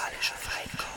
musikalische Feinkopf.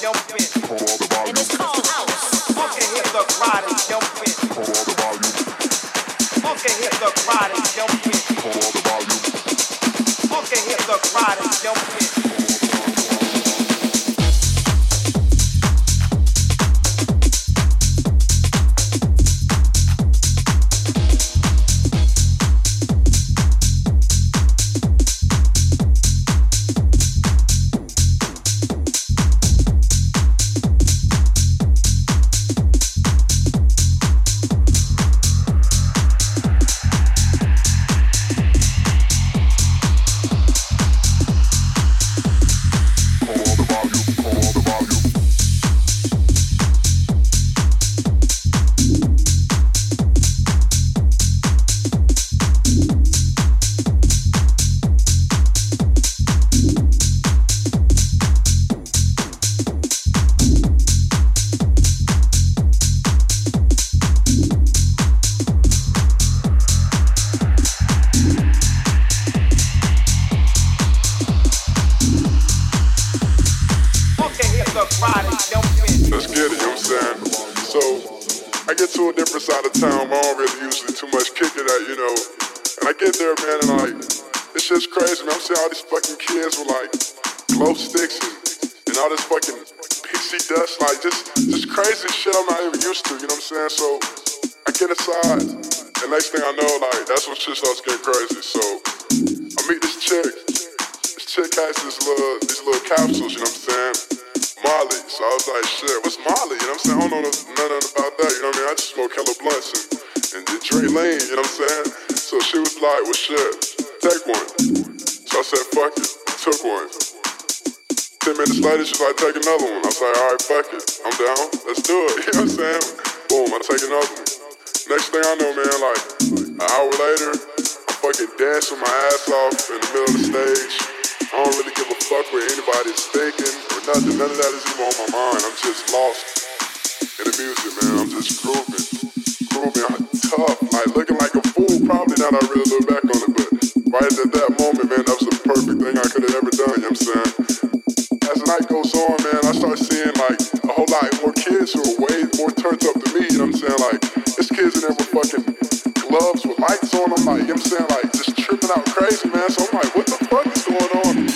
jump in. Jump in. smoke hella blunts and, and did Dre Lane, you know what I'm saying? So she was like, well shit, take one. So I said, fuck it, took one. Ten minutes later, she's like, take another one. I was like, alright, fuck it, I'm down, let's do it, you know what I'm saying? Boom, I take another one. Next thing I know, man, like an hour later, I'm fucking dancing my ass off in the middle of the stage. I don't really give a fuck what anybody's thinking or nothing. None of that is even on my mind. I'm just lost. I'm just grooving, grooving tough, like looking like a fool. Probably now I really look back on it, but right at that moment, man, that was the perfect thing I could have ever done. You know what I'm saying? As the night goes on, man, I start seeing like a whole lot more kids who are way more turned up than me. You know what I'm saying? Like, there's kids in there with fucking gloves with lights on them, like, you know what I'm saying? Like, just tripping out crazy, man. So I'm like, what the fuck is going on?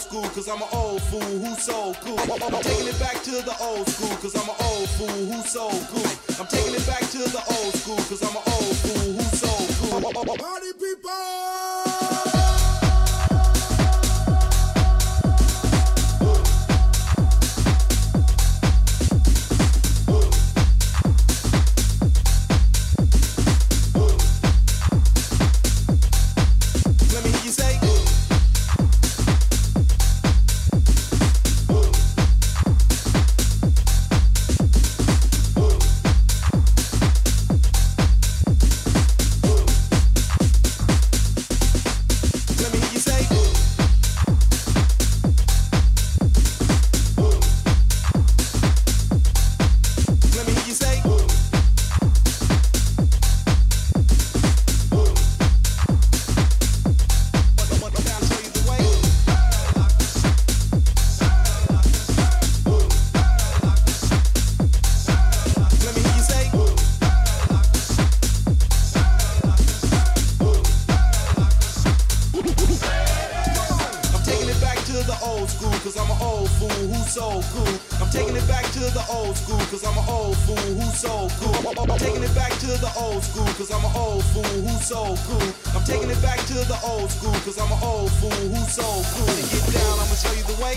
Old school, cause I'm an old fool who's so cool. I'm taking it back to the old school, cause I'm an old fool who's so cool. I'm taking it back so cool. I'm taking it back to the old school, cause I'm an old fool who's so cool. I'm taking it back to the old school, cause I'm an old fool who's so cool. To get down, I'ma show you the way.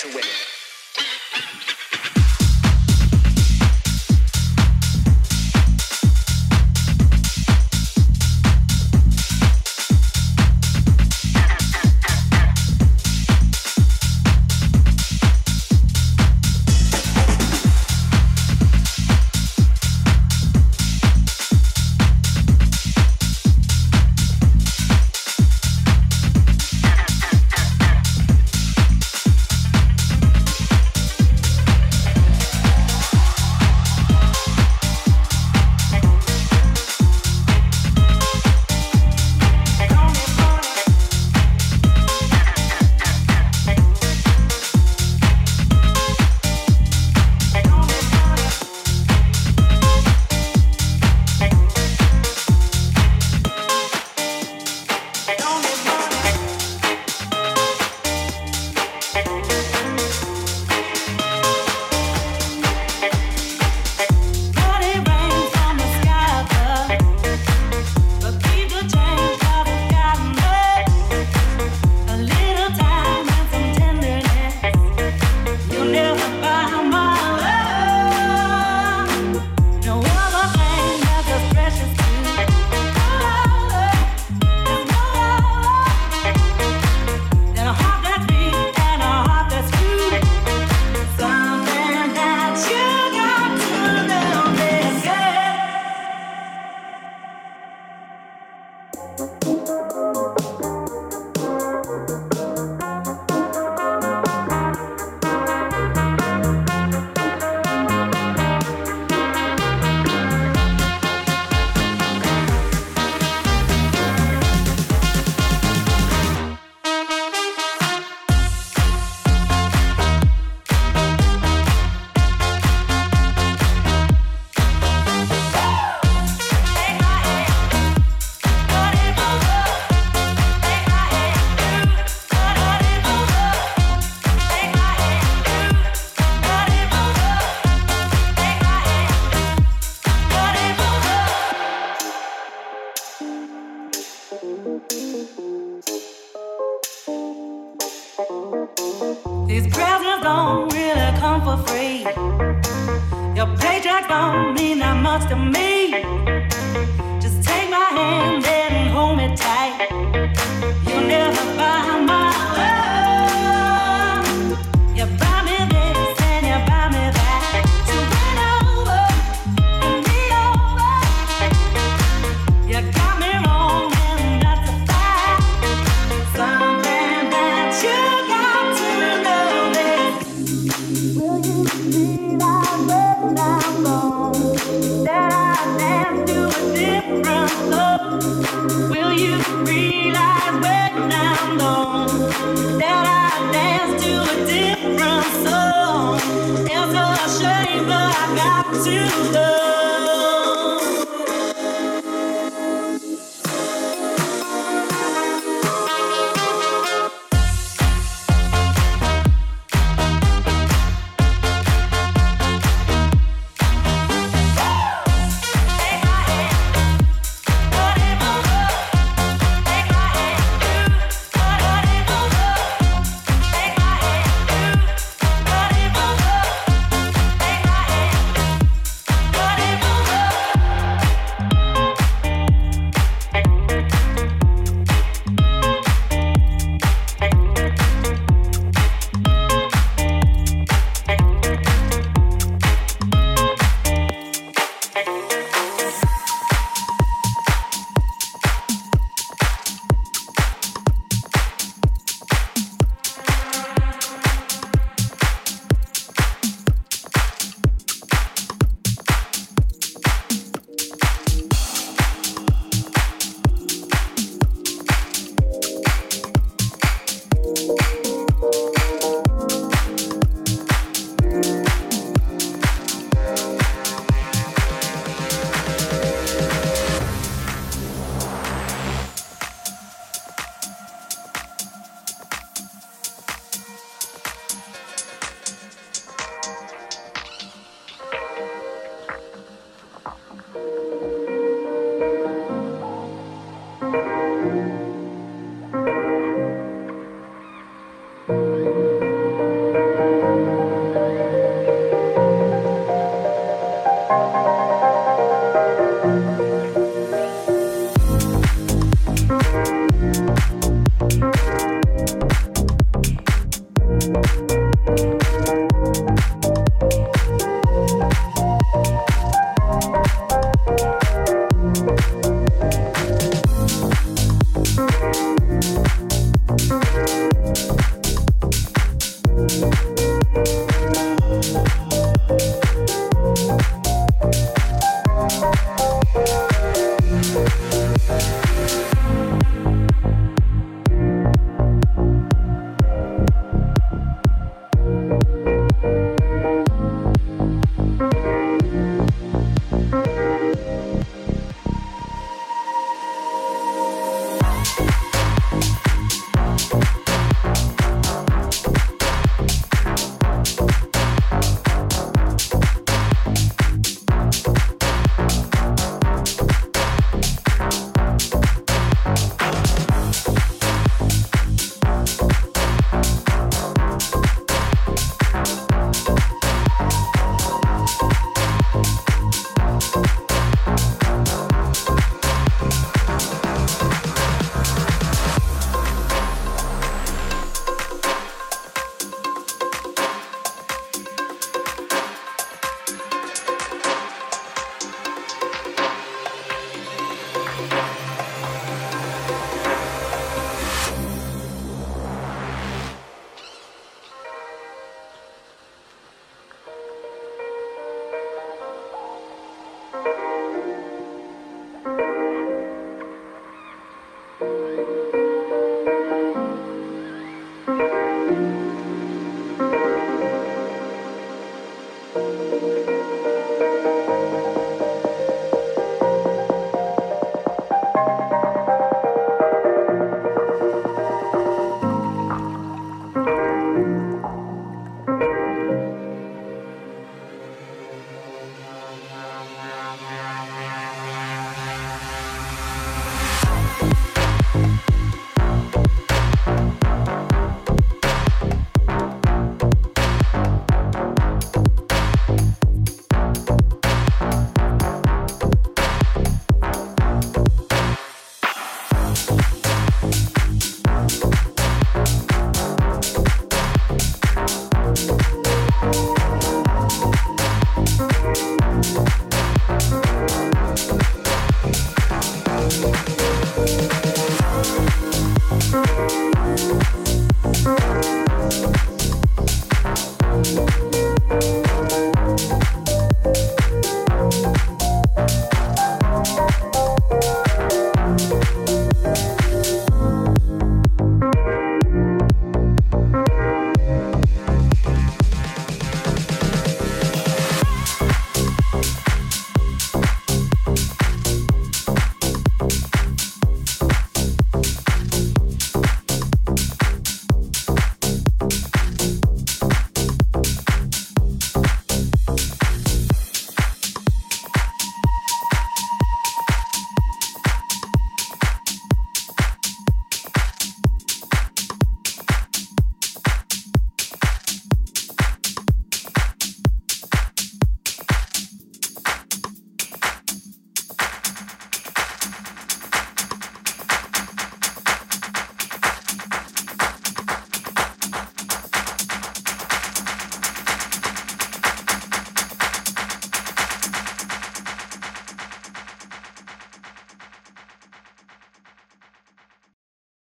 to win.